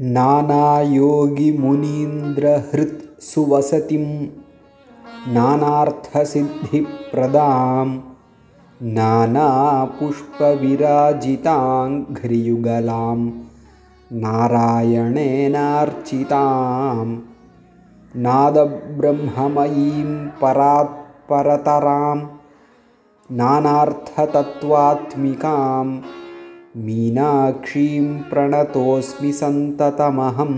नानायोगिमुनीन्द्रहृत् सुवसतिं नानार्थसिद्धिप्रदां नानापुष्पविराजिताङ्घ्रियुगलां नारायणेनार्चितां नादब्रह्ममयीं परात्परतरां नानार्थतत्त्वात्मिकां मीनाक्षीं प्रणतोऽस्मि सन्ततमहं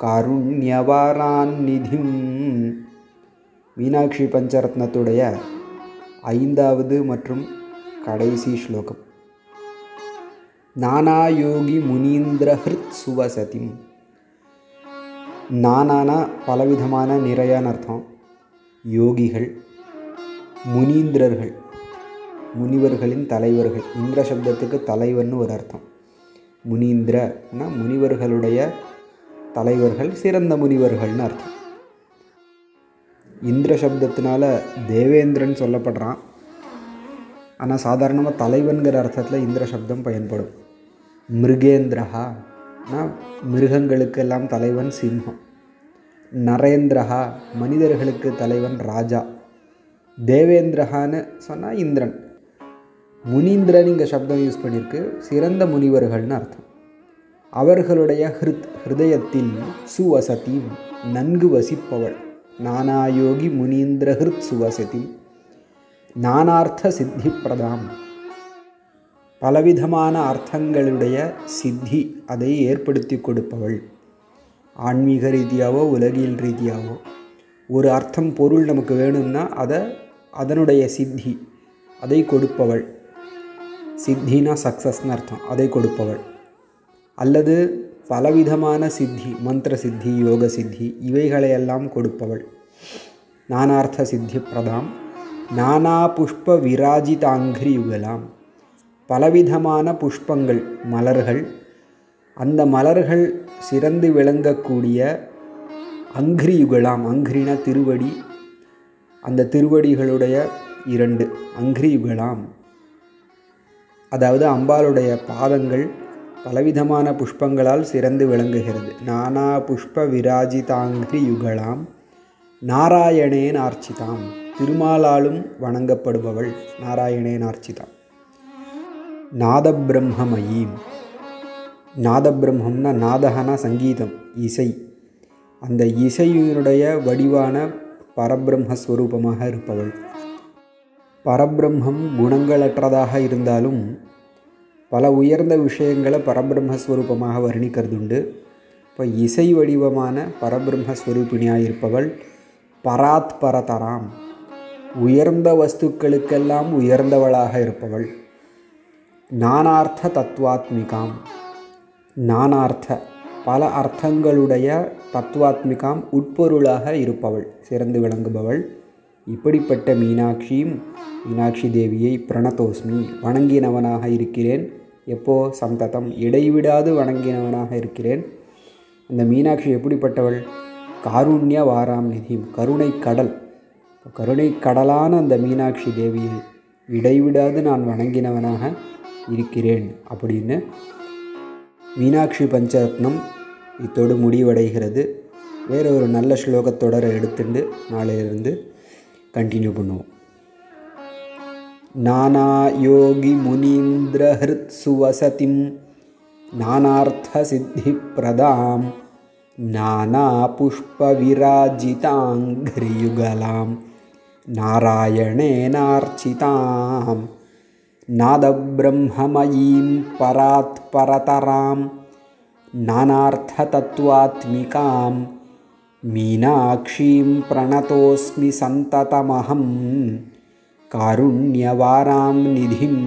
காருண்யவாராநிதிம் மீனாட்சி பஞ்சரத்னத்துடைய ஐந்தாவது மற்றும் கடைசி ஸ்லோகம் நானாயோகி முனீந்திரஹிருத் சுவசதிம் நானானா பலவிதமான நிறையான அர்த்தம் யோகிகள் முனீந்திரர்கள் முனிவர்களின் தலைவர்கள். இந்திர சப்தத்துக்கு தலைவர்னு ஒரு அர்த்தம். முனீந்திரனா முனிவர்களுடைய தலைவர்கள் சிறந்த முனிவர்கள்னு அர்த்தம். இந்திர சப்தத்தினால தேவேந்திரன் சொல்லப்படுறான். ஆனால் சாதாரணமாக தலைவன்கிற அர்த்தத்தில் இந்திர சப்தம் பயன்படும். மிருகேந்திரஹா மிருகங்களுக்கெல்லாம் தலைவன் சிம்ஹம். நரேந்திரஹா மனிதர்களுக்கு தலைவன் ராஜா. தேவேந்திரஹான்னு சொன்னால் இந்திரன். முனீந்திரன் இங்கே சப்தம் யூஸ் பண்ணியிருக்கு. சிறந்த முனிவர்கள்னு அர்த்தம். அவர்களுடைய ஹிருத் ஹிருதயத்தில் சுவசதி நன்கு வசிப்பவள். நானாயோகி முனீந்திர ஹிருத் சுவசதி நானார்த்த சித்தி பிரதாம். பலவிதமான அர்த்தங்களுடைய சித்தி அதை ஏற்படுத்தி கொடுப்பவள். ஆன்மீக ரீதியாவோ உலகியல் ரீதியாவோ. ஒரு அர்த்தம் பொருள் நமக்கு வேணும்னா அதை அதனுடைய சித்தி அதை கொடுப்பவள். சித்தினா சக்ஸஸ்னு அர்த்தம். அதை கொடுப்பவள். அல்லது பலவிதமான சித்தி மந்திர சித்தி யோக சித்தி இவைகளையெல்லாம் கொடுப்பவள். நானார்த்த சித்தி பிரதாம். நானா புஷ்ப விராஜிதாங்கிரி யுகலாம். பலவிதமான புஷ்பங்கள் மலர்கள். அந்த மலர்கள் சிறந்து விளங்கக்கூடிய அங்கிரி யுகலாம். அங்கிரின திருவடி. அந்த திருவடிகளுடைய இரண்டு அங்கிரி யுகலாம். அதாவது அம்பாளுடைய பாதங்கள் பலவிதமான புஷ்பங்களால் சிறந்து விளங்குகிறது. நானா புஷ்ப விராஜிதாங்கிரி யுகலாம் நாராயணேன் ஆர்ச்சிதாம் திருமாலாலும் வணங்கப்படுபவள் நாராயணேன் ஆர்ச்சிதாம். நாதபிரம்மமயீம் நாதபிரம்மம்னா நாதகனா சங்கீதம் இசை. அந்த இசையினுடைய வடிவான பரபிரம்மஸ்வரூபமாக இருப்பவள். பரபிரம்மம் குணங்களற்றதாக இருந்தாலும் பல உயர்ந்த விஷயங்களை பரபிரம்மஸ்வரூபமாக வர்ணிக்கிறதுண்டு. இப்போ இசை வடிவமான பரபிரம்மஸ்வரூபிணியாக இருப்பவள் பராத் பரதராம் உயர்ந்த வஸ்துக்களுக்கெல்லாம் உயர்ந்தவளாக இருப்பவள் நானார்த்த தத்துவாத்மிகாம் நானார்த்த பல அர்த்தங்களுடைய தத்துவாத்மிகாம் உட்பொருளாக இருப்பவள் சிறந்து விளங்குபவள். இப்படிப்பட்ட மீனாட்சியும் மீனாட்சி தேவியை பிரணதோஸ்மி வணங்கினவனாக இருக்கிறேன். எப்போ சந்ததம்? இடைவிடாது வணங்கினவனாக இருக்கிறேன். அந்த மீனாட்சி எப்படிப்பட்டவள்? காருண்ய வாராம் நிதியும் கருணை கடல். கருணை கடலான அந்த மீனாட்சி தேவியை இடைவிடாது நான் வணங்கினவனாக இருக்கிறேன் அப்படின்னு மீனாட்சி பஞ்சரத்னம் இத்தோடு முடிவடைகிறது. வேறொரு ஒரு நல்ல ஸ்லோகத்தொடரை எடுத்துட்டு நாளையிலிருந்து கண்டினியூ பண்ணுவோம் नानायोगिमुनीन्द्रहृत् सुवसतिं नानार्थसिद्धिप्रदां नानापुष्पविराजिताङ्घ्रियुगलां नारायणेनार्चितां नादब्रह्ममयीं परात्परतरां नानार्थतत्त्वात्मिकां मीनाक्षीं प्रणतोऽस्मि सन्ततमहम् कारुण्यवारां निधिम्